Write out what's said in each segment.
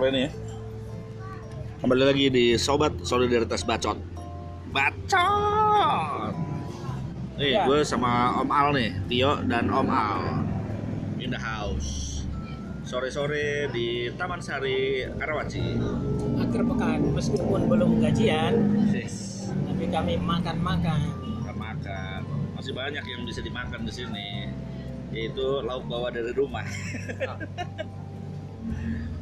sore ini ya. Kembali lagi di Sobat Solidaritas Bacot. Bacot. Nih, Ya. gue sama Om Al nih, Tio dan Om Al in the house. Sore-sore di Taman Sari Karawaci. akhir pekan meskipun belum gajian Yes. tapi kami makan-makan Makan makan. Masih banyak yang bisa dimakan di sini. Yaitu lauk bawa dari rumah.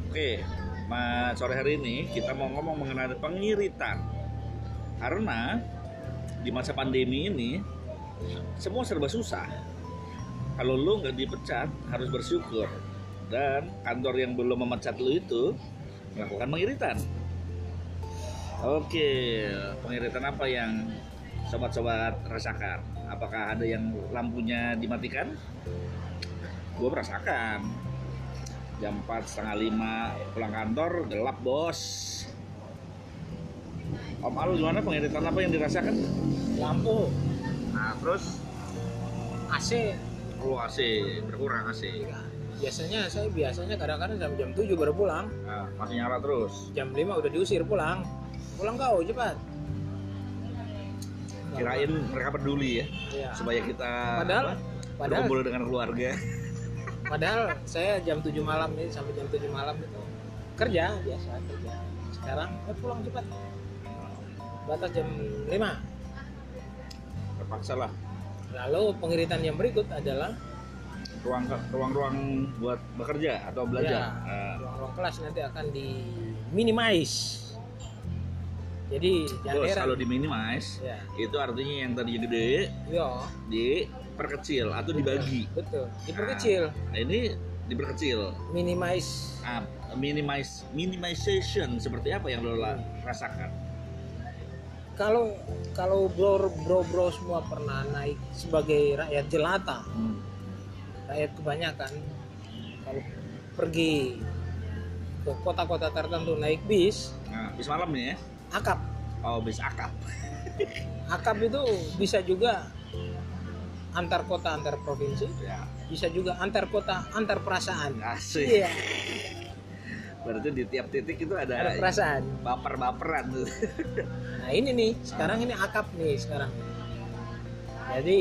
Oke, ma sore hari ini kita mau ngomong mengenai pengiritan. Karena di masa pandemi ini semua serba susah. Kalau lu nggak dipecat harus bersyukur. Dan kantor yang belum memecat lu itu melakukan pengiritan. Oke, pengiritan apa yang sobat-sobat rasakan? Apakah ada yang lampunya dimatikan? Gue merasakan jam 4 setengah lima. Pulang kantor gelap bos. Om Al gimana pengiritan apa yang dirasakan? lampu. Nah terus? AC perlu AC berkurang AC Ya, biasanya saya biasanya kadang-kadang sampai jam 7 baru pulang. Nah, masih nyala terus. Jam 5 udah diusir pulang. Pulang kau cepat. Kirain mereka peduli ya ya. supaya kita padahal apa, padahal berkumpul dengan keluarga padahal saya jam 7 malam ini sampai jam 7 malam itu kerja biasa kerja. Sekarang eh, pulang cepat. Batas jam 5 terpaksa lah. Lalu pengiritan yang berikut adalah ruang ruang-ruang buat bekerja atau belajar. Ya, Nah, ruang-ruang kelas nanti akan di minimize. Jadi jangan heran kalau di minimize ya. itu artinya yang tadinya gede yo diperkecil atau dibagi betul diperkecil Nah, ini diperkecil. minimize Ah, minimize minimization seperti apa yang lo rasakan? kalau kalau bro bro bro semua pernah naik sebagai rakyat jelata Hmm. rakyat kebanyakan kalau pergi ke kota-kota tertentu naik bis Nah, bis malam nih ya. akap Oh, bis akap. akap itu bisa juga antar kota antar provinsi. Ya, bisa juga antar kota antar perasaan. Asik. iya. Berarti di tiap titik itu ada, ada perasaan. Baper-baperan. Tuh. nah ini nih sekarang ini akap nih sekarang. Jadi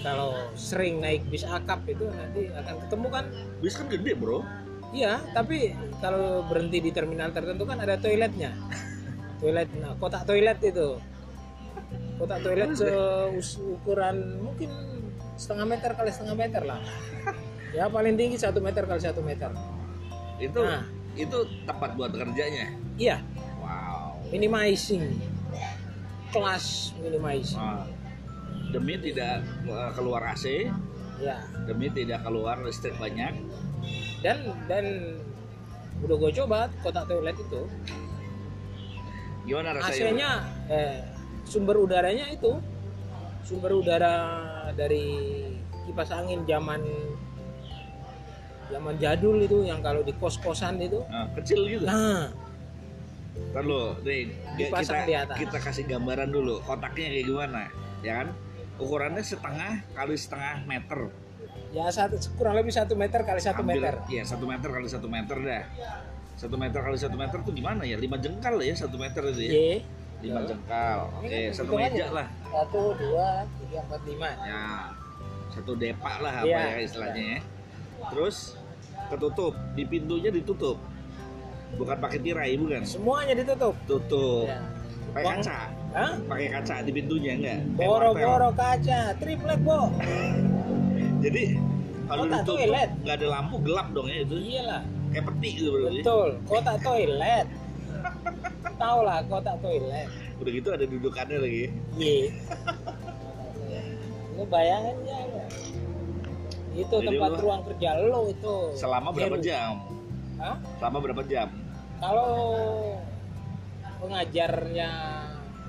kalau sering naik bis akap itu nanti akan ketemu kan? Bis kan gede, Bro. iya tapi kalau berhenti di terminal tertentu kan ada toiletnya. Toilet nah kotak toilet itu kotak toilet seukuran mungkin setengah meter kali setengah meter lah ya paling tinggi satu meter kali satu meter Itu Nah. itu tepat buat kerjanya. iya Wow. minimizing kelas minimizing Nah, demi tidak uh, keluar AC, ya demi tidak keluar listrik banyak. dan dan udah gue coba kotak toilet itu Gimana rasanya? AC-nya eh, sumber udaranya itu sumber udara dari kipas angin zaman zaman jadul itu yang kalau di kos-kosan itu Nah, kecil gitu. nah Ntar lo, nih, kita, di atas. kita kasih gambaran dulu kotaknya kayak gimana, ya kan? Ukurannya setengah kali setengah meter. ya satu kurang lebih satu meter kali satu Ambil- meter Iya, satu meter kali satu meter dah. Satu meter kali satu meter tuh gimana ya? Lima jengkal ya satu meter itu ya? Y Lima jengkal. Ini Oke, kan satu meja lah. satu dua tiga empat lima Ya, satu depak lah apa Iya. ya istilahnya ya. Terus ketutup, di pintunya ditutup. Bukan pakai tirai, bukan? semuanya ditutup Tutup. ya. Pakai kaca. Hah? Pakai kaca di pintunya enggak? Boro-boro kaca triplek bo Jadi kalau Kotak ditutup toilet. nggak ada lampu gelap dong ya itu iyalah kayak peti gitu berarti. betul kotak toilet tahu lah kotak toilet Udah gitu ada dudukannya lagi. Iya. Lu bayangin ya. Itu Jadi tempat lu- ruang kerja lo itu. Selama berapa Heru. jam? Hah? Selama berapa jam? Kalau pengajarnya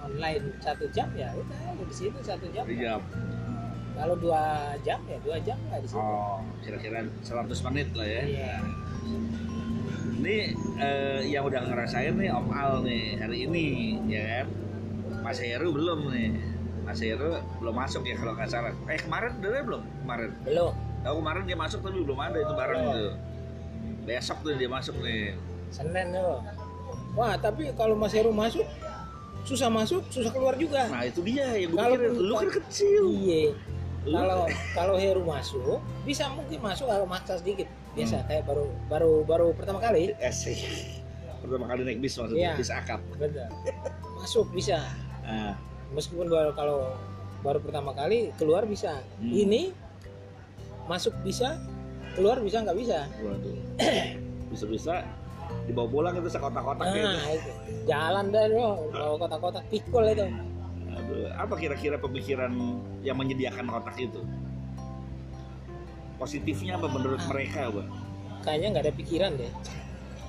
online satu jam ya udah di situ satu jam. Satu jam. Kalau dua jam ya dua jam lah di situ. Oh, kira-kira 100 menit lah ya. Iya. Ini eh, yang udah ngerasain nih Om Al nih hari ini, ya kan? Mas Heru belum nih. Mas Heru belum masuk ya kalau nggak salah. Eh kemarin udah belum? Kemarin. Belum. Oh kemarin dia masuk tapi belum ada itu barang Belum. tuh. Besok tuh dia masuk nih. Senin tuh. Wah, tapi kalau Mas Heru masuk susah masuk, susah keluar juga. Nah itu dia yang gue Kalau- pikirin. Lu kan kecil. Iya. Kalau kalau Heru masuk, bisa mungkin masuk kalau maksa sedikit. Biasa Hmm. kayak baru baru baru pertama kali. Asik. Pertama kali naik bis maksudnya, Iya. bis akap. Betul. Masuk bisa. Nah, Meskipun baru kalau baru pertama kali keluar bisa. Hmm. Ini masuk bisa, keluar bisa nggak bisa. waduh. Bisa-bisa dibawa pulang itu sekotak-kotak gitu. Nah, itu. Jalan dah bro, bawa kotak-kotak pikul itu. Aduh, apa kira-kira pemikiran yang menyediakan kotak itu? Positifnya apa menurut mereka, Bang? Kayaknya nggak ada pikiran deh.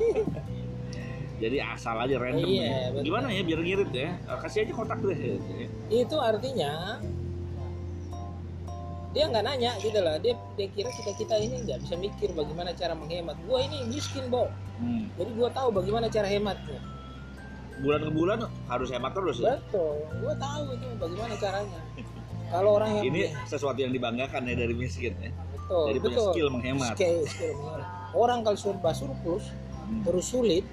Jadi asal aja random Iya, ya. Gimana ya biar ngirit ya? Kasih aja kotak deh. Itu artinya dia nggak nanya gitu loh. Dia dia kira kita kita ini nggak bisa mikir bagaimana cara menghemat. Gua ini miskin, Bo. Hmm. Jadi gua tahu bagaimana cara hematnya. Bulan ke bulan harus hemat terus ya. Betul. Gua tahu itu bagaimana caranya. Kalau orang yang Ini sesuatu yang dibanggakan ya dari miskin ya. Betul, Jadi punya betul. skill menghemat. Skill- skill menghemat. Orang kalau serba surplus Hmm. terus sulit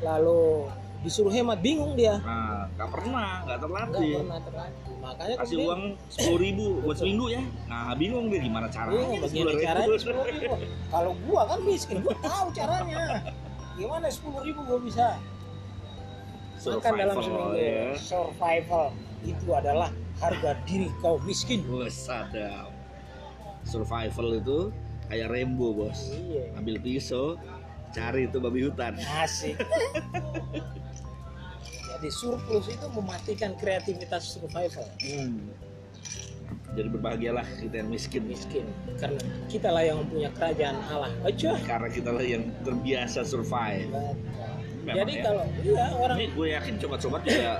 lalu disuruh hemat bingung dia. Nah, nggak pernah, Nggak terlatih. pernah terlatih. Makanya Kasih kemudian uang sepuluh ribu buat seminggu ya. Nah, bingung dia gimana caranya. Bingung bagaimana 10.000. caranya sepuluh ribu. Kalau gua kan miskin, gua tahu caranya. Gimana sepuluh ribu gua bisa makan dalam seminggu? ya. Survival itu adalah harga diri kau miskin. Wah, sadap. Survival itu kayak Rembo, Bos. Iya. Ambil pisau, cari itu babi hutan. Asik. Jadi surplus itu mematikan kreativitas survival. Hmm. Jadi berbahagialah kita yang miskin Miskin karena kita lah yang punya kerajaan Allah. Aja. karena kita lah yang terbiasa survive. Memang Jadi ya. kalau iya orang Ini gue yakin coba-coba juga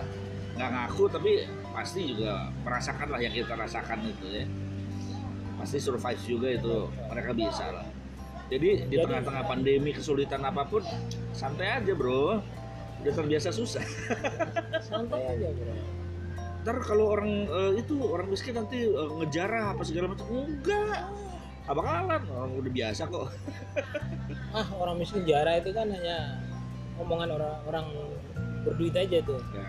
nggak ngaku tapi pasti juga merasakan lah yang kita rasakan itu ya. Pasti survive juga itu mereka bisa lah. Jadi di tengah-tengah pandemi kesulitan apa pun santai aja bro. Udah terbiasa susah. santai aja bro. Ntar kalau orang eh, itu orang miskin nanti eh, ngejarah apa segala macam enggak. Apa kalan orang udah biasa kok. Ah orang miskin jarah itu kan hanya omongan orang orang berduit aja tuh. Ya,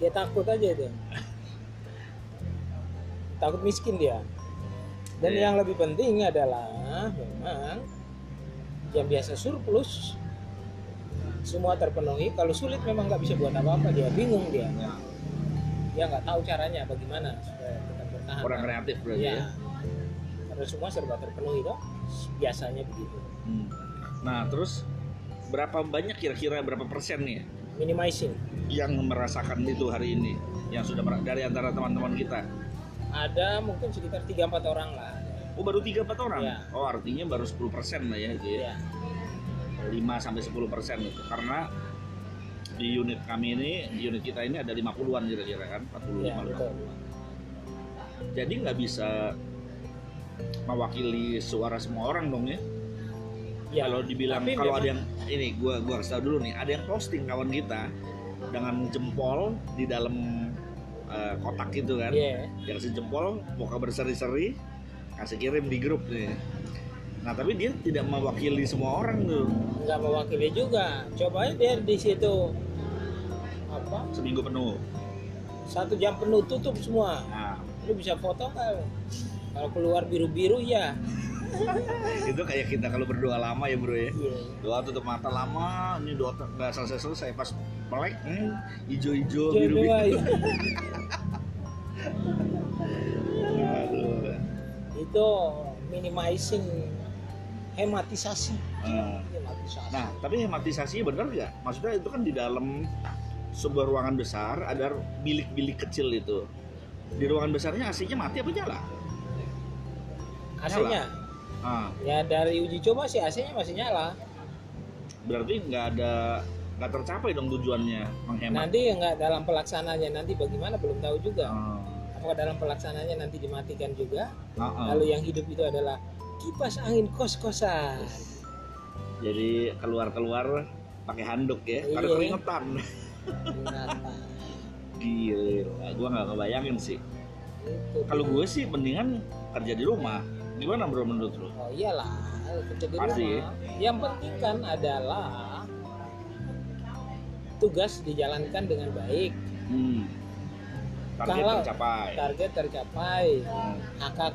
Dia takut aja itu. Takut miskin dia. Dan Iya. yang lebih penting adalah memang yang biasa surplus semua terpenuhi. Kalau sulit memang nggak bisa buat apa-apa dia bingung dia. ya. Dia nggak tahu caranya bagaimana supaya tetap bertahan. Orang kreatif berarti ya. ya. Karena semua serba terpenuhi toh. Biasanya begitu. Hmm. Nah terus berapa banyak kira-kira berapa persen nih Minimizing. yang merasakan itu hari ini yang sudah dari antara teman-teman kita Ada mungkin sekitar 3-4 orang lah. oh baru 3-4 orang Iya. oh artinya baru 10 persen lah ya itu ya Ya. 5 sampai 10 persen itu karena di unit kami ini di unit kita ini ada 50-an kira-kira kan 45 Ya, betul. 50 jadi nggak bisa mewakili suara semua orang dong ya Ya, kalau dibilang kalau memang- ada yang ini gua gua kasih tahu dulu nih ada yang posting kawan kita dengan jempol di dalam eh, kotak gitu kan. Iya. dia kasih jempol muka berseri-seri kasih kirim di grup nih nah tapi dia tidak mewakili semua orang tuh. Nggak mewakili juga. Coba aja dia di situ. Apa? Seminggu penuh. Satu jam penuh tutup semua. Nah. Lu bisa foto kan kalau keluar biru biru ya itu kayak kita kalau berdoa lama ya bro ya. Iya. Doa tutup mata lama ini doa nggak selesai selesai pas melek hmm, hijau-hijau Jodoh biru-biru. Aduh. itu minimizing hematisasi hematisasi Nah, tapi hematisasi bener nggak? Maksudnya itu kan di dalam sebuah ruangan besar ada bilik-bilik kecil itu. Di ruangan besarnya AC-nya mati apa nyala? AC-nya Ah, ya dari uji coba sih AC-nya masih nyala berarti nggak ada nggak tercapai dong tujuannya menghemat. nanti nggak dalam pelaksananya nanti bagaimana belum tahu juga Ah, apakah dalam pelaksananya nanti dimatikan juga ah. lalu yang hidup itu adalah kipas angin kos-kosan Jadi keluar-keluar pakai handuk ya, Iya. karena keringetan. Gila, gua nggak ngebayangin sih. Kalau gue sih mendingan kerja di rumah. Gimana bro menurut lu? oh iyalah kerja di Pasti. rumah yang penting kan adalah tugas dijalankan dengan baik Hmm. Target Kalau- tercapai. target tercapai Hmm. hak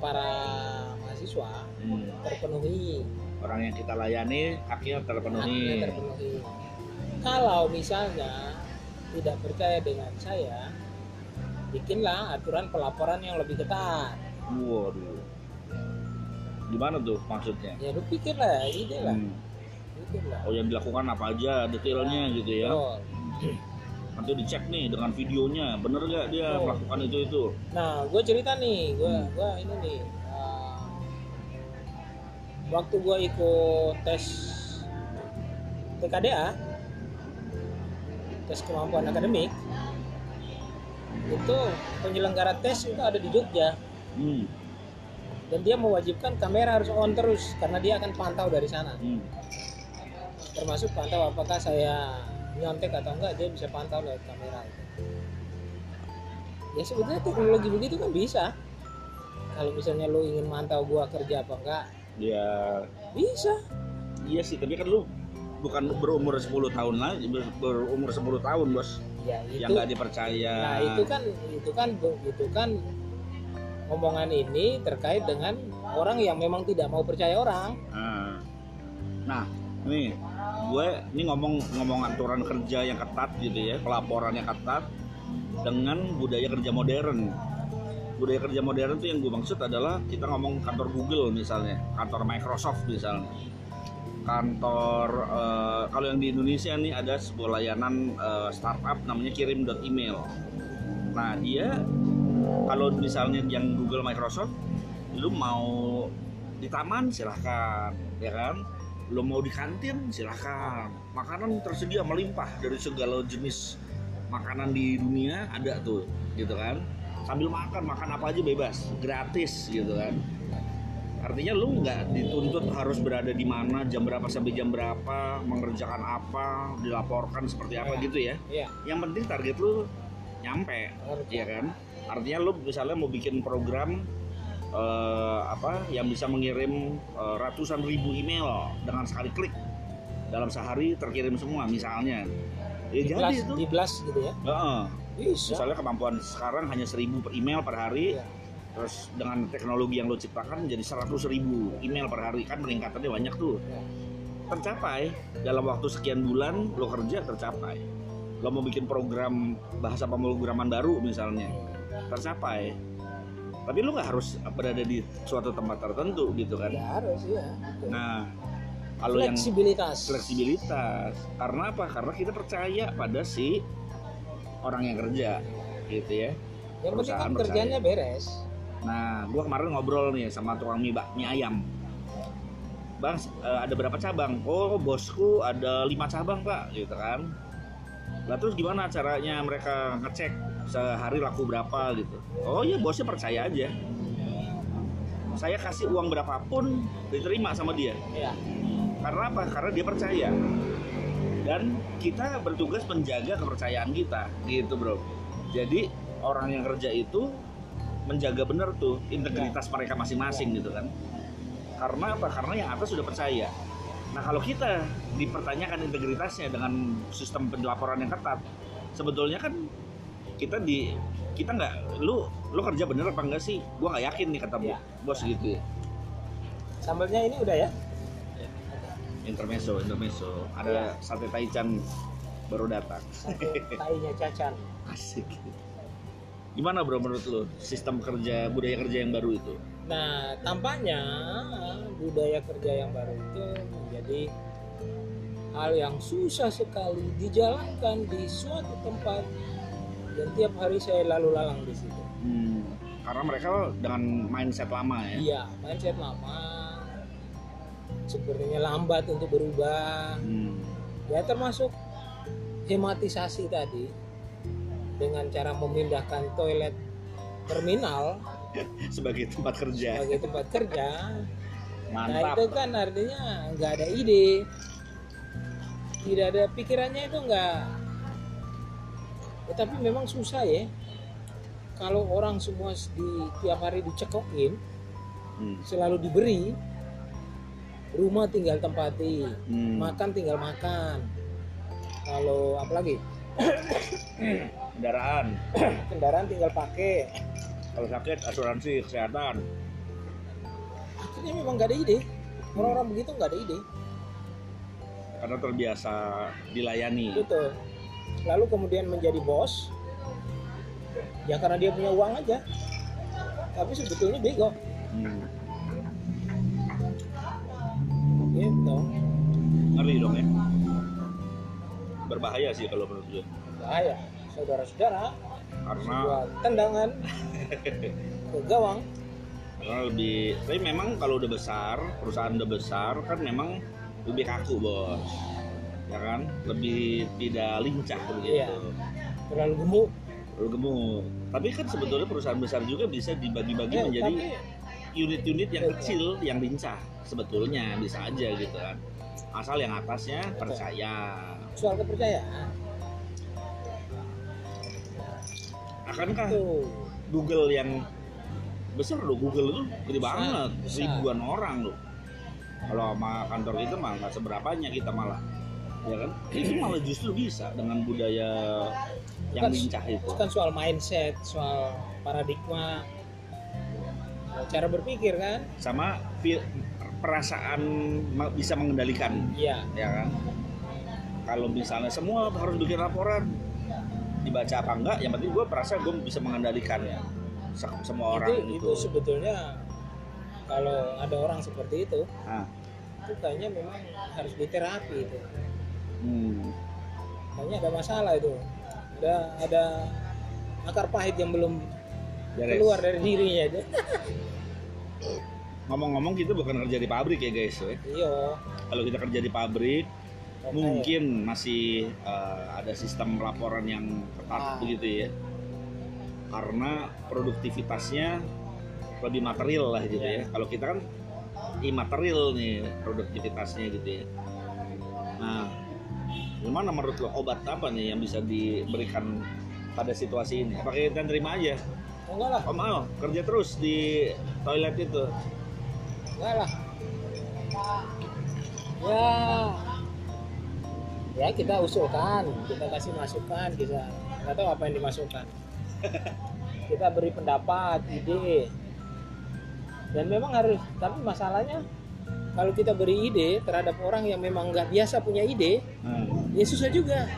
para mahasiswa Hmm. terpenuhi Orang yang kita layani haknya terpenuhi. haknya terpenuhi kalau misalnya tidak percaya dengan saya bikinlah aturan pelaporan yang lebih ketat Waduh. Gimana tuh maksudnya? ya lu pikir lah ide lah Hmm. Oh yang dilakukan apa aja detailnya gitu ya? Nanti dicek nih dengan videonya, bener gak dia Oh. melakukan itu itu? Nah, gue cerita nih, gue Hmm. gua ini nih. uh, waktu gue ikut tes TKDA, tes kemampuan akademik, itu penyelenggara tes itu ada di Jogja Hmm. dan dia mewajibkan kamera harus on terus karena dia akan pantau dari sana, Hmm. Termasuk pantau apakah saya nyontek atau enggak dia bisa pantau lewat kamera. Ya sebetulnya teknologi begitu kan bisa. Kalau misalnya lu ingin mantau gua kerja apa enggak, Ya, bisa. iya sih, tapi kan lu bukan berumur 10 tahun lagi, ber- berumur 10 tahun, Bos. Ya itu. Yang nggak dipercaya. Nah, itu kan itu kan itu kan omongan ini terkait dengan orang yang memang tidak mau percaya orang. Nah, Nah, nih gue ini ngomong ngomong aturan kerja yang ketat gitu ya, pelaporan yang ketat dengan budaya kerja modern. Budaya kerja modern tuh yang gue maksud adalah kita ngomong kantor Google misalnya, kantor Microsoft misalnya, kantor eh, kalau yang di Indonesia nih ada sebuah layanan eh, startup namanya kirim.email. Nah dia kalau misalnya yang Google Microsoft, lu mau di taman silahkan, ya kan? Lu mau di kantin silahkan. Makanan tersedia melimpah dari segala jenis makanan di dunia ada tuh, gitu kan? Sambil makan, makan apa aja bebas, gratis gitu kan? Artinya lu nggak dituntut harus berada di mana, jam berapa sampai jam berapa, mengerjakan apa, dilaporkan seperti apa Ya. gitu ya. Iya. Yang penting target lu nyampe, harus. Iya kan? Artinya lu misalnya mau bikin program eh, apa yang bisa mengirim eh, ratusan ribu email dengan sekali klik dalam sehari terkirim semua misalnya. Ya Di jadi blast, itu. di blast gitu ya. Heeh. Bisa. Misalnya kemampuan sekarang hanya seribu per email per hari, Iya. terus dengan teknologi yang lo ciptakan jadi 100 ribu email per hari kan peningkatannya banyak tuh. Iya. Tercapai dalam waktu sekian bulan lo kerja tercapai. Lo mau bikin program bahasa pemrograman baru misalnya tercapai tapi lu nggak harus berada di suatu tempat tertentu gitu kan Ya harus ya. Betul. nah kalau yang Fleksibilitas. fleksibilitas karena apa karena kita percaya pada si orang yang kerja gitu ya Yang penting kan kerjanya beres. nah gua kemarin ngobrol nih sama tukang mie bak mie ayam bang eh, ada berapa cabang oh bosku ada lima cabang pak gitu kan lah terus gimana caranya mereka ngecek sehari laku berapa gitu? Oh ya bosnya percaya aja. Saya kasih uang berapapun diterima sama dia. Ya. karena apa? Karena dia percaya. Dan kita bertugas menjaga kepercayaan kita gitu bro. Jadi orang yang kerja itu menjaga benar tuh integritas mereka masing-masing gitu kan. Karena apa? Karena yang atas sudah percaya nah kalau kita dipertanyakan integritasnya dengan sistem pelaporan yang ketat sebetulnya kan kita di kita nggak lu lu kerja bener apa enggak sih? Gua nggak yakin nih kata bu- Iya. bos gitu ya. Sambalnya ini udah ya? intermezzo intermezzo. Ada sate taichan baru datang. Satu tainya cacan. asik. Gimana bro menurut lo sistem kerja budaya kerja yang baru itu Nah, tampaknya budaya kerja yang baru itu menjadi hal yang susah sekali dijalankan di suatu tempat dan tiap hari saya lalu lalang di situ. Hmm, karena mereka dengan mindset lama ya Iya, mindset lama sebenarnya lambat untuk berubah. Hmm, Ya termasuk hematisasi tadi dengan cara memindahkan toilet terminal sebagai tempat kerja sebagai tempat kerja. Nah mantap itu kan artinya nggak ada ide, tidak ada pikirannya itu nggak. Ya, tapi memang susah ya. Kalau orang semua di tiap hari dicekokin, Hmm, selalu diberi, rumah tinggal tempati Hmm. makan tinggal makan kalau apalagi Kendaraan. kendaraan tinggal pakai Kalau sakit asuransi kesehatan. akhirnya memang nggak ada ide orang-orang begitu nggak ada ide Karena terbiasa dilayani. betul lalu kemudian menjadi bos ya karena dia punya uang aja tapi sebetulnya bego Hmm. gitu Ngeri dong ya. Berbahaya sih kalau menurut gue. bahaya saudara-saudara Karena sebuah tendangan. Ke gawang. Karena lebih tapi memang kalau udah besar perusahaan udah besar kan memang lebih kaku bos. Ya kan? Lebih tidak lincah begitu. Iya. terlalu gemuk. Terlalu gemuk. Tapi kan sebetulnya perusahaan besar juga bisa dibagi-bagi Eh, menjadi unit-unit yang Betul. kecil yang lincah. Sebetulnya bisa aja gitu kan. Asal yang atasnya Betul. percaya. Soal kepercayaan akankah tuh Google yang besar loh Google itu gede banget besar. ribuan orang loh. Kalau sama kantor itu mah nggak seberapanya kita malah ya kan? Itu malah justru bisa dengan budaya yang Kan- lincah itu. kan soal mindset soal paradigma. Cara berpikir kan? Sama perasaan bisa mengendalikan. Iya. Ya kan? Kalau misalnya semua harus bikin laporan dibaca apa enggak yang penting gue merasa gue bisa mengendalikan ya Se- semua orang itu, itu, itu sebetulnya kalau ada orang seperti itu Ah. itu kayaknya memang harus diterapi itu Hmm. kayaknya ada masalah itu ada ada akar pahit yang belum Beres. keluar dari dirinya itu ngomong-ngomong kita bukan kerja di pabrik ya guys ya. iya kalau kita kerja di pabrik. Mungkin masih eh, ada sistem laporan yang ketat Ah. begitu ya. Karena produktivitasnya lebih material lah gitu ya. Iya. kalau kita kan imaterial nih produktivitasnya gitu ya. Nah gimana menurut lo obat apa nih yang bisa diberikan pada situasi ini? Apakah kita terima aja? Oh, enggak lah. Om Al kerja terus di toilet itu. Enggak lah. Ya ya kita usulkan kita kasih masukan kita nggak tahu apa yang dimasukkan. Kita beri pendapat ide. Dan memang harus tapi masalahnya kalau kita beri ide terhadap orang yang memang nggak biasa punya ide nah, ya susah juga.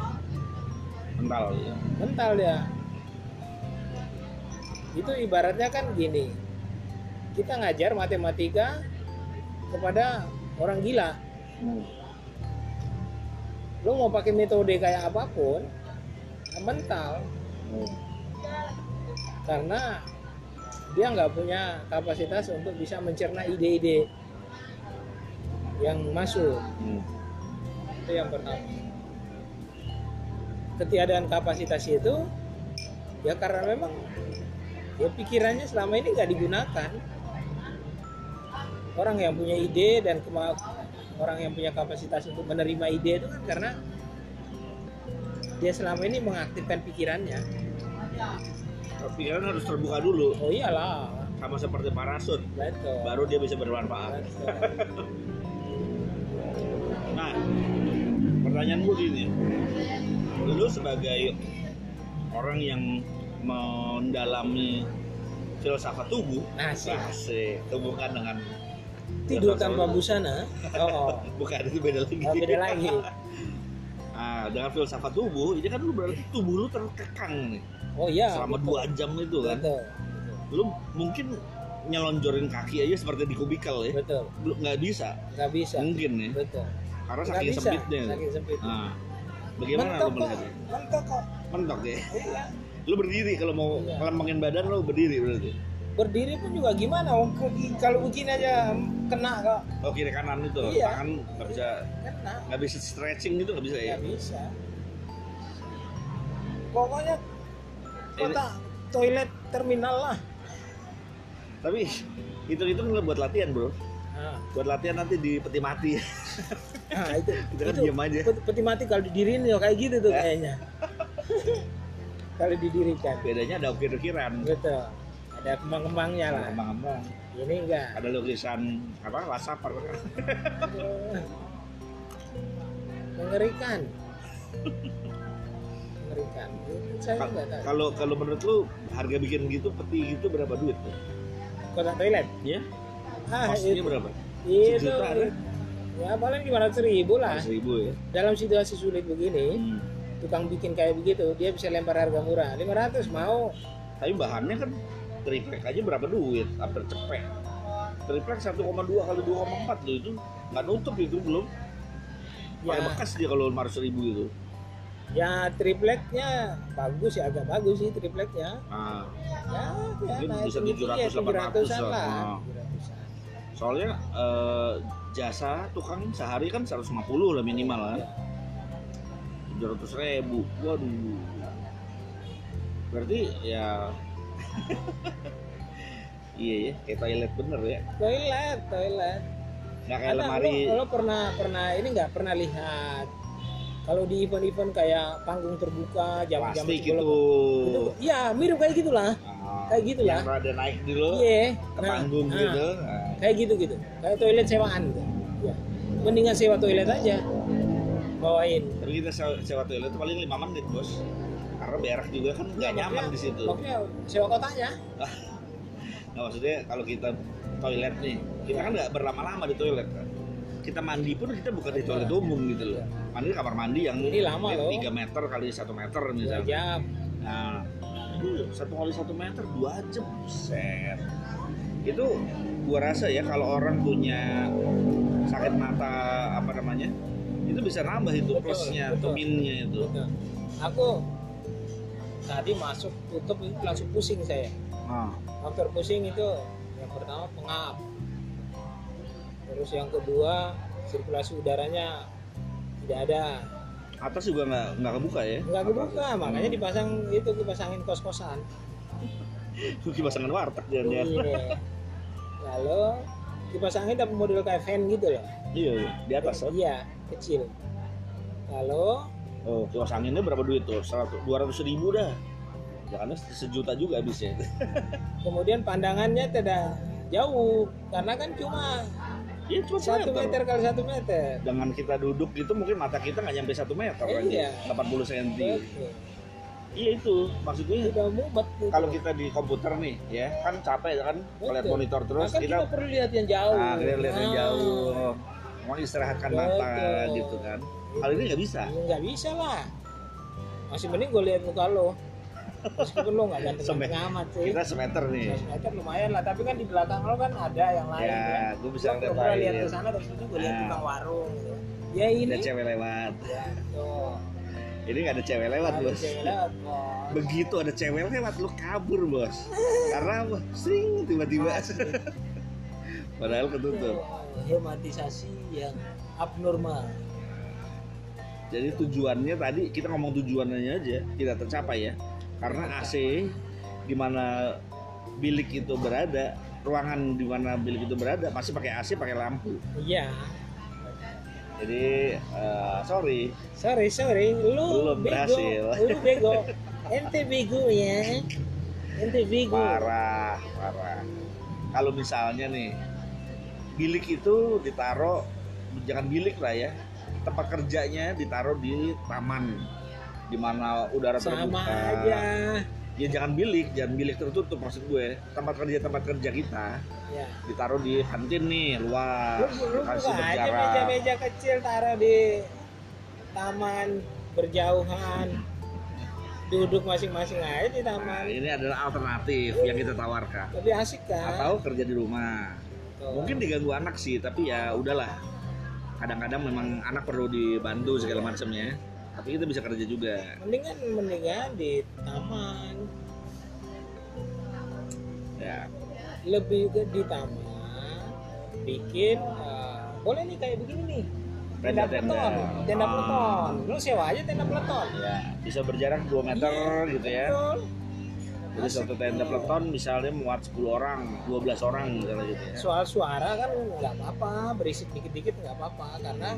Mental ya. Mental ya. Itu ibaratnya kan gini kita ngajar matematika kepada orang gila. Hmm. Lo mau pakai metode kayak apa pun ya mental Hmm. karena dia nggak punya kapasitas untuk bisa mencerna ide-ide yang masuk Hmm. itu yang pertama ketiadaan kapasitas itu ya karena memang ya pikirannya selama ini nggak digunakan orang yang punya ide dan kema- orang yang punya kapasitas untuk menerima ide itu kan karena dia selama ini mengaktifkan pikirannya. Tapi kan harus terbuka dulu. Oh iyalah. Sama seperti parasut. Betul. Baru dia bisa bermanfaat. Nah, pertanyaan gue gini, lu sebagai orang yang mendalami filsafat tubuh, Asik. asik, hubungkan dengan tidur tanpa busana. Oh, bukan itu beda lagi. oh beda lagi. Ah, dengan filsafat tubuh, ini kan lu berarti tubuh lu terkekang nih. Oh iya selama betul. dua jam itu kan. betul Lu mungkin nyelonjorin kaki aja seperti di kubikel ya, betul. Lu nggak bisa, nggak bisa. Mungkin ya, betul. Karena saking bisa. sempitnya. saking sempit. Nah, bagaimana mentok lu kok melihatnya? mentok kok. Mentok ya. iya. Lu berdiri kalau mau Iya. ngelempengin badan lu berdiri berarti. Berdiri pun juga gimana Wong kalau begini aja kena kok Oh kiri kanan itu, Iya. tangan nggak bisa kena nggak bisa stretching gitu nggak bisa ya. nggak bisa pokoknya kota toilet terminal lah Tapi itu itu buat latihan bro. nah, Buat latihan nanti di peti mati. nah, itu Kita kan diam aja. peti- mati kalau didiriin ya kayak gitu tuh kayaknya kalau didirikan Bedanya ada ukir-ukiran. betul ada kembang-kembangnya lah. Kembang-kembang. Ini enggak. Ada lukisan apa Aduh. mengerikan. Mengerikan. Saya Ka- enggak tahu. kalau kalau menurut lu harga bikin gitu peti gitu berapa duit tuh? kotak toilet? Ya ah itu. berapa? Itu. Sejuta ada? ya paling lima ratus ribu lah. Seribu ya? Dalam situasi sulit begini Hmm. tukang bikin kayak begitu dia bisa lempar harga murah. 500 mau. Tapi bahannya kan triplek aja berapa duit? Hampir cepet. Triplek 1,2 kali 2,4 tuh itu nggak nutup itu belum. Pakai ya. bekas dia kalau 500 ribu itu ya tripleknya bagus ya agak bagus sih tripleknya. Nah ya ya Mungkin bisa tinggi 700, ya 800 700-an lah. 700-an. soalnya eh, jasa tukang sehari kan 150 lah minimal lah Ya. 700 ribu. Waduh. Berarti ya iya ya kayak toilet bener ya. Toilet toilet. Nggak kayak Ada, lemari. lo, lo pernah pernah ini nggak pernah lihat. Kalau di event-event kayak panggung terbuka jam-jam plastik sebelum- itu itu ya mirip kayak gitulah. Ah, kayak gitu lah. yang rada naik dulu iya. ke Nah, panggung nah, gitu. Nah, kayak gitu gitu kayak toilet sewaan gitu. Ya. mendingan sewa toilet aja. Bawain. Tapi kita sewa, sewa toilet itu paling 5 menit bos karena berak juga kan nggak nyaman Maksudnya- di situ. Maksudnya sewa kotanya. Nah maksudnya kalau kita toilet nih kita kan nggak berlama-lama di toilet kan. Kita mandi pun kita bukan di toilet umum gitu loh. Mandi di kamar mandi yang Ini lama loh. 3 meter kali satu meter misalnya. jam. Nah satu kali satu meter dua jam. Set itu gua rasa ya kalau orang punya sakit mata apa namanya itu bisa nambah itu Betul, plusnya atau betul. minnya itu. Gitu. aku tadi masuk tutup itu langsung pusing saya. Nah, faktor pusing itu yang pertama pengap. Terus yang kedua sirkulasi udaranya tidak ada. Atas juga nggak nggak kebuka ya? Nggak kebuka makanya Hmm. dipasang itu dipasangin kos kosan kipasangan warteg dia iya. Lalu dipasangin tapi model kayak fan gitu loh. Iya iya, di atas iya kecil. Lalu oh kipas anginnya berapa duit tuh dua ratus ribu dah jangan sejuta juga habisnya kemudian pandangannya tidak jauh karena kan cuma cuma satu meter. meter kali satu meter dengan kita duduk gitu mungkin mata kita nggak nyampe satu meter Eh, iya. 80 cm Betul. iya itu maksudnya udah mumet gitu. kalau kita di komputer nih ya kan capek kan Betul. monitor terus Maka kita kita perlu lihat yang jauh nah, kita lihat yang Nah, jauh mau istirahatkan mata Betul. gitu kan hal ini nggak bisa? Nggak bisa lah. Masih mending gue lihat muka lo. Meskipun lo nggak ganteng amat sih. kita semeter nih. 100 meter lumayan lah tapi kan di belakang lo kan ada yang lain ya kan. gue bisa ngeliat pernah lihat lain. ke sana terus itu gue lihat Nah. tukang warung gitu. ya ini ada cewek lewat. Ya tuh ini nggak ada cewek lewat ada bos. cewek lewat bos. Begitu ada cewek lewat lu kabur bos. Karena sing tiba-tiba. Padahal ketutup. Hematisasi yang abnormal jadi tujuannya tadi kita ngomong tujuannya aja tidak tercapai ya. Karena AC di mana bilik itu berada ruangan di mana bilik itu berada masih pakai AC pakai lampu. Iya. Jadi eh, sorry. Sorry sorry. Lu Belum bego. berhasil. lu bego. Ente bego ya. Ente bego. Parah parah. Kalau misalnya nih bilik itu ditaruh jangan bilik lah ya tempat kerjanya ditaruh di taman di mana udara sama terbuka. aja. Ya jangan bilik jangan bilik tertutup maksud gue. Tempat kerja tempat kerja kita ya. ditaruh di kantin nih luas lu, lu buka aja meja-meja kecil taruh di taman berjauhan. Duduk masing-masing aja di nah, taman ini adalah alternatif yang kita tawarkan. Lebih asik kan? Atau kerja di rumah. Tuh. mungkin diganggu anak sih tapi ya udahlah kadang-kadang memang anak perlu dibantu segala macamnya. Tapi kita bisa kerja juga. Mendingan mendingan di taman. Ya. Lebih ke di taman bikin eh, boleh nih kayak begini nih. Tenda peleton tenda Ah. peleton. Lu sewa aja tenda peleton. Ya bisa berjarak 2 meter Iya, gitu ya. betul. Jadi satu tenda peleton misalnya muat 10 orang 12 orang misalnya gitu ya soal suara kan nggak apa-apa berisik dikit-dikit nggak apa-apa karena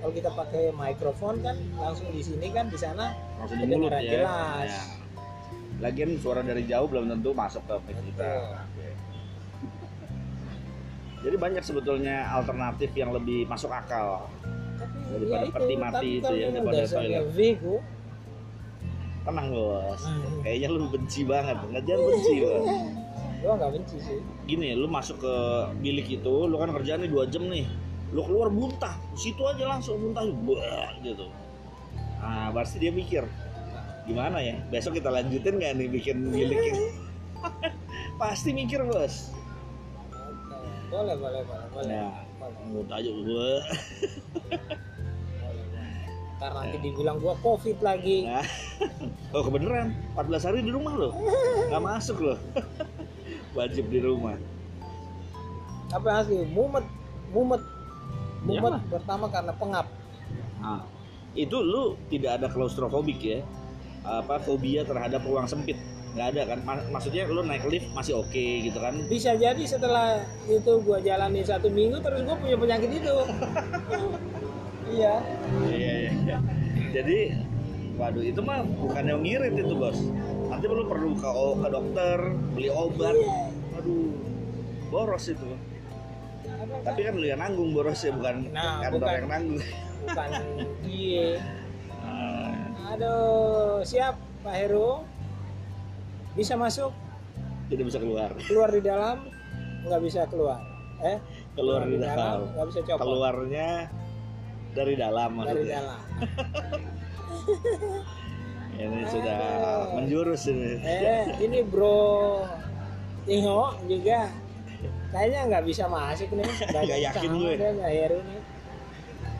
kalau kita pakai mikrofon kan langsung di sini kan di sana langsung di mulut ya jelas. Ya. Lagian suara dari jauh belum tentu masuk ke mic kita. Jadi banyak sebetulnya alternatif yang lebih masuk akal. tapi Daripada ya peti mati tapi itu kalau ya, daripada toilet. Vigo Tenang bos. Hmm. Kayaknya lu benci banget. Nggak jangan benci bos. gua nggak benci sih Gini, lu masuk ke bilik itu, lu kan kerjaan nih dua jam nih. Lu keluar muntah, situ aja langsung muntah, buah gitu. Nah, pasti dia mikir, gimana ya? Besok kita lanjutin nggak nih bikin biliknya? pasti mikir bos. Boleh boleh boleh boleh Nah, boleh, muntah aja, buah. ntar nanti dibilang gua covid lagi Nah, oh kebeneran, 14 hari di rumah loh, nggak masuk loh. Wajib di rumah. apa asli mumet mumet Ya, mumet mah. pertama karena pengap Nah, itu lu tidak ada klaustrofobik ya? Apa fobia terhadap ruang sempit? Nggak ada kan? Ma- maksudnya lu naik lift masih oke gitu kan? bisa jadi setelah itu gua jalani satu minggu terus gua punya penyakit itu iya Iya iya. Jadi, waduh itu mah bukan yang ngirit itu bos. Nanti lu perlu ke, ke dokter, beli obat. Aduh, boros itu. Tapi kan lu yang nanggung borosnya bukan Nah, kantor bukan. yang nanggung. bukan dia Ah, aduh siap Pak Heru bisa masuk tidak bisa keluar. keluar di dalam nggak bisa keluar eh Keluar di dalam. nggak bisa copot Keluarnya dari dalam dari maksudnya. dalam Ini sudah Aduh. menjurus ini. eh ini bro Ingo juga kayaknya nggak bisa masuk nih Nggak yakin gue. Heru nih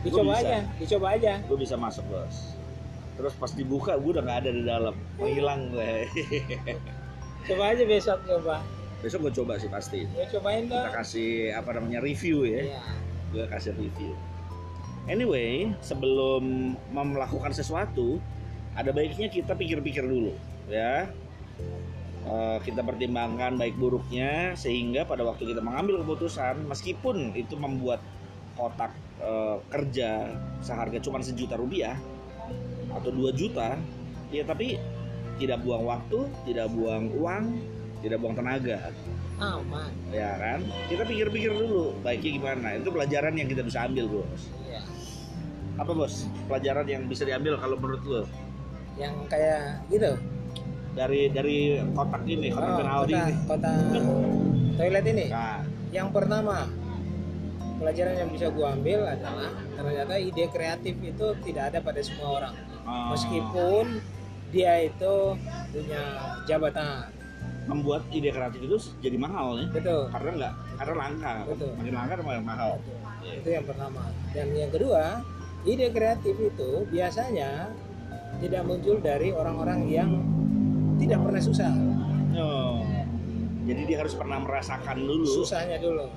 dicoba aja dicoba aja Gue bisa masuk bos. Terus pas dibuka gue udah nggak ada di dalam, menghilang gue. coba aja besok coba Besok gue coba sih pasti. ya cobain Kita dong kasih apa namanya review ya. Iya. Gue kasih review. Anyway, sebelum melakukan sesuatu, ada baiknya kita pikir-pikir dulu, ya. Eh, kita pertimbangkan baik buruknya sehingga pada waktu kita mengambil keputusan, meskipun itu membuat kotak eh, kerja seharga cuma sejuta rupiah atau 2 juta, ya tapi tidak buang waktu, tidak buang uang, tidak buang tenaga. Aman. Ya kan? Kita pikir-pikir dulu baiknya gimana? Itu pelajaran yang kita bisa ambil bos. Iya. Apa bos? Pelajaran yang bisa diambil kalau menurut lo? Yang kayak gitu. Dari dari kotak ini kotak Oh, penalti kota, ini. kota toilet ini. Nah. Yang pertama pelajaran yang bisa gua ambil adalah ternyata ide kreatif itu tidak ada pada semua orang. Eh, meskipun dia itu punya jabatan membuat ide kreatif itu jadi mahal ya. Betul. Karena nggak karena langka. Betul. makin langka makin mahal. Betul. Iya. itu yang pertama. Dan yang kedua ide kreatif itu biasanya tidak muncul dari orang-orang yang tidak pernah susah. Oh. jadi dia harus pernah merasakan dulu. Susahnya dulu.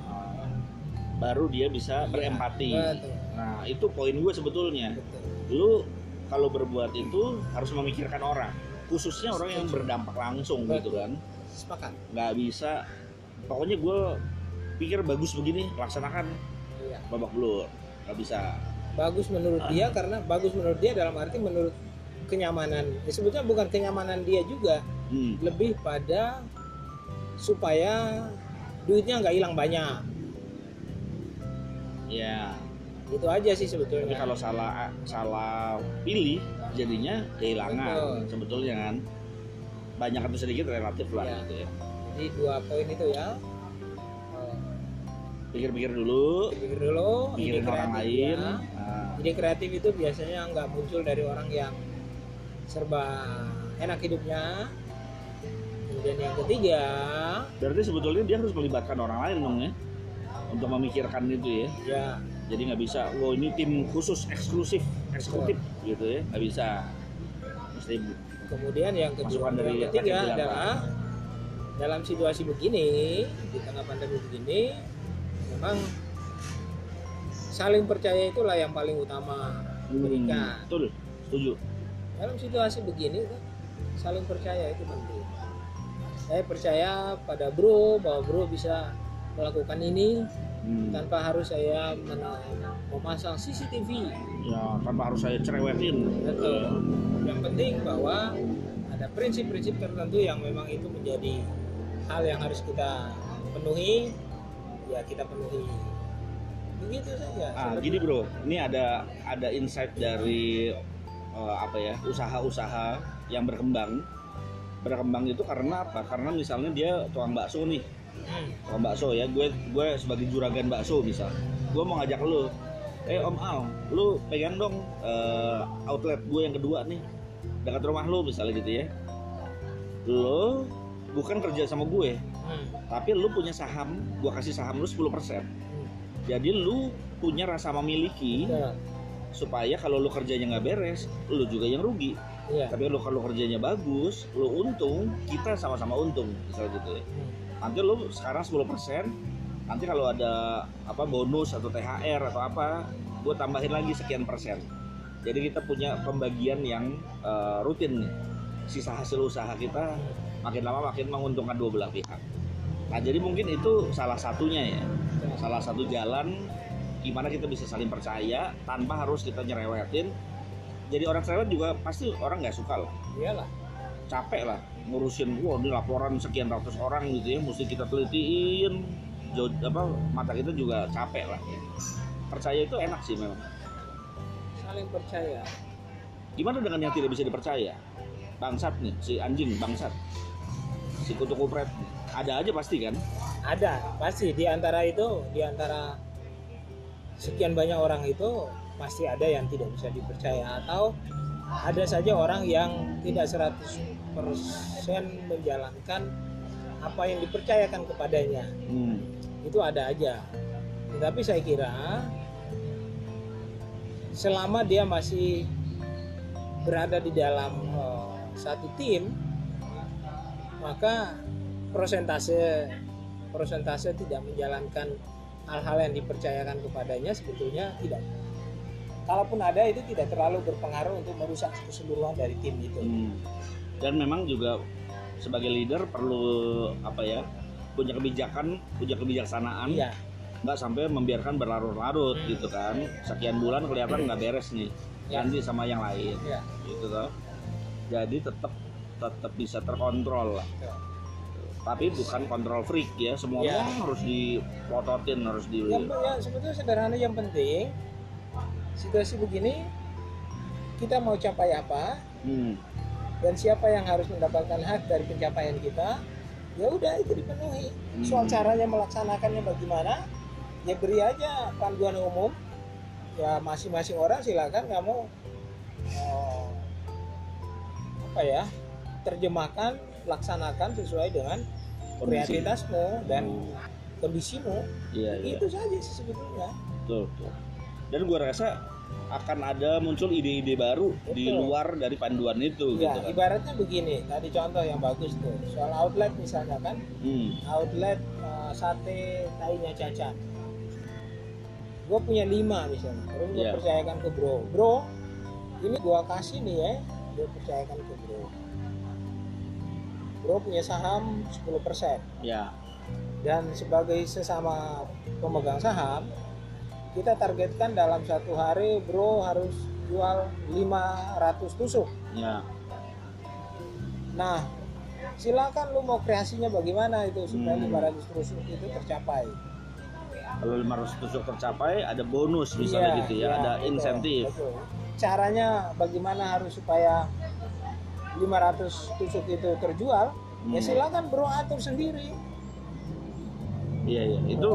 Baru dia bisa berempati. betul. Nah itu poin gue sebetulnya. Betul. Lu kalau berbuat itu harus memikirkan orang. Khususnya orang yang berdampak langsung gitu kan sepakat. Nggak bisa. Pokoknya gue pikir bagus begini laksanakan. Iya. Babak belur. Nggak bisa. Bagus menurut dia karena bagus menurut dia dalam arti menurut kenyamanan. Ya, sebetulnya bukan kenyamanan dia juga. Hmm. lebih pada supaya duitnya nggak hilang banyak. Ya itu aja sih tapi sebetulnya kalau salah salah pilih jadinya kehilangan Betul. sebetulnya kan banyak atau sedikit relatif lah Ya. gitu ya. Jadi dua poin itu ya. Oh, pikir-pikir dulu. Pikir dulu ide pikirin orang lain. kreatifnya. Nah, ide kreatif itu biasanya nggak muncul dari orang yang serba enak hidupnya. Kemudian yang ketiga berarti sebetulnya dia harus melibatkan orang lain dong ya untuk memikirkan itu ya. Ya jadi nggak bisa wow ini tim khusus eksklusif eksekutif gitu ya. Nggak bisa. Mesti kemudian yang kedua Masukan dari yang ketiga adalah dalam situasi begini di tengah pandemi begini memang saling percaya itulah yang paling utama diberikan. Hmm, betul. Setuju. Dalam situasi begini saling percaya itu penting. Saya percaya pada bro bahwa bro bisa melakukan ini Hmm, tanpa harus saya memasang CCTV ya tanpa harus saya cerewetin. Betul. Yang penting bahwa ada prinsip-prinsip tertentu yang memang itu menjadi hal yang harus kita penuhi. Ya kita penuhi. Begitu saja. Ah, gini bro, ini ada ada insight dari eh, apa ya usaha-usaha yang berkembang. Berkembang itu karena apa? Karena misalnya dia tukang bakso nih, Hmm, tukang bakso ya. Gue gue sebagai juragan bakso misal, gue mau ngajak lu, eh Om Al, lu pegang dong eh, outlet gue yang kedua nih, dekat rumah lu misalnya gitu ya. Lo bukan kerja sama gue, hmm, tapi lu punya saham, gue kasih saham lu 10%. hmm. Jadi lu punya rasa memiliki Ya, supaya kalau lu kerjanya nggak beres, lu juga yang rugi. iya. Tapi lu kalau kerjanya bagus, lu untung, kita sama-sama untung, misalnya gitu ya. Hmm, Nanti lu sekarang 10%, nanti kalau ada apa bonus atau THR atau apa, gue tambahin lagi sekian persen. Jadi kita punya pembagian yang eh, rutin nih. Sisa hasil usaha kita makin lama makin menguntungkan dua belah pihak. Nah jadi mungkin itu salah satunya ya, ya. salah satu jalan gimana kita bisa saling percaya tanpa harus kita nyerewetin. Jadi orang cerewet juga pasti orang nggak suka lah, iyalah capek lah ngurusin, wah ini laporan sekian ratus orang gitu ya, mesti kita telitiin, jauh, apa mata kita juga capek lah. Percaya itu enak sih memang. saling percaya Gimana dengan yang tidak bisa dipercaya? Bangsat nih, si anjing bangsat, si kutu kupret, ada aja pasti kan? ada pasti di antara itu di antara sekian banyak orang itu pasti ada yang tidak bisa dipercaya atau ada saja orang yang tidak 100% menjalankan apa yang dipercayakan kepadanya Hmm. itu ada aja tetapi saya kira selama dia masih berada di dalam eh, satu tim maka persentase persentase tidak menjalankan hal-hal yang dipercayakan kepadanya sebetulnya tidak kalaupun ada itu tidak terlalu berpengaruh untuk merusak keseluruhan dari tim itu Hmm. Dan memang juga sebagai leader perlu apa ya punya kebijakan, punya kebijaksanaan, iya nggak sampai membiarkan berlarut-larut Hmm. gitu kan. Sekian bulan kelihatan nggak beres nih, Ya. ganti sama yang lain, iya gitu toh. Jadi tetap tetap bisa terkontrol lah. Ya. Tapi bukan kontrol freak ya, semua Ya. harus dipototin, harus di yang ya, sebetulnya sederhana yang penting situasi begini kita mau capai apa Hmm. Dan siapa yang harus mendapatkan hak dari pencapaian kita ya udah itu dipenuhi Hmm. soal caranya melaksanakannya bagaimana ya beri aja panduan umum ya masing-masing orang silakan kamu eh, apa ya terjemahkan laksanakan sesuai dengan kreativitasmu dan kondisimu Iya, iya. itu saja sih sebetulnya Betul, betul. Dan gua rasa akan ada muncul ide-ide baru di Betul. luar dari panduan itu ya gitu kan. ibaratnya begini tadi contoh yang bagus tuh soal outlet misalnya kan Hmm. outlet uh, sate tainya cacat gue punya lima misalnya terus gue Iya. percayakan ke bro bro ini gue kasih nih ya gue percayakan ke bro bro punya saham 10% Ya. dan sebagai sesama pemegang saham kita targetkan dalam satu hari bro harus jual 500 tusuk Ya. Nah, silakan lu mau kreasinya bagaimana itu supaya Hmm. 500 tusuk itu tercapai. Kalau 500 tusuk tercapai ada bonus misalnya Iya, gitu ya, iya, ada betul, insentif. betul. Caranya bagaimana harus supaya 500 tusuk itu terjual? Ya Hmm. silakan bro atur sendiri. Iya, iya. Itu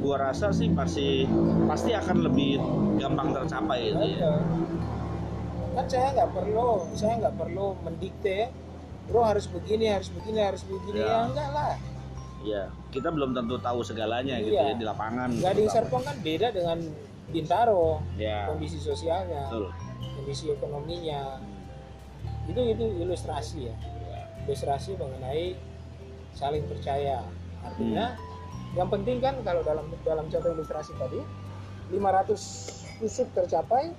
gua rasa sih pasti pasti akan lebih gampang tercapai itu ya. Kan saya nggak perlu, saya nggak perlu mendikte, bro harus begini, harus begini, harus begini. Ya. Ya, enggak lah. Iya, kita belum tentu tahu segalanya gitu Iya. ya di lapangan. Gading Gitu. Serpong kan beda dengan Bintaro, Ya, kondisi sosialnya. betul. kondisi ekonominya itu itu ilustrasi ya ilustrasi mengenai saling percaya artinya yang penting kan kalau dalam dalam contoh ilustrasi tadi 500 tusuk tercapai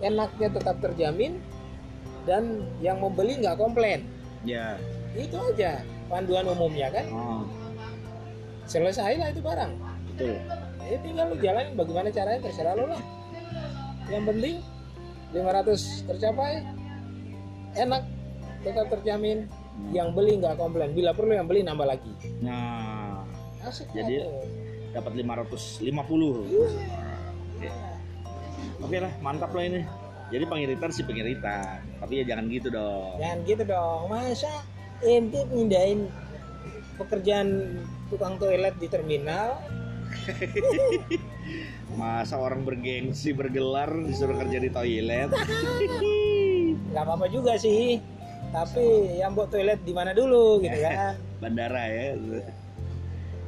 enaknya tetap terjamin dan yang membeli nggak komplain. Ya. itu aja panduan umumnya kan. Oh, selesai lah itu barang. Betul. ya tinggal lu jalanin bagaimana caranya terserah lu lah. Yang penting 500 tercapai enak tetap terjamin. Hmm. yang beli nggak komplain. Bila perlu yang beli nambah lagi. Nah, asik Jadi- dapat 550. Oke. Oke lah, mantap lah ini. Jadi pengiritan sih pengiritan, tapi ya jangan gitu dong. jangan gitu dong masa ente pindahin pekerjaan tukang toilet di terminal Masa orang bergengsi bergelar disuruh kerja di toilet? nggak apa-apa juga sih tapi yang buat toilet di mana dulu gitu kan Bandara ya.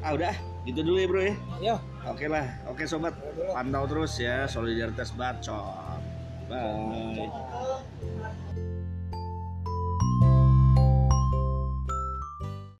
Ah udah, gitu dulu ya bro ya. yo Oke lah, oke sobat, pantau terus ya solidaritas bacot. Bye.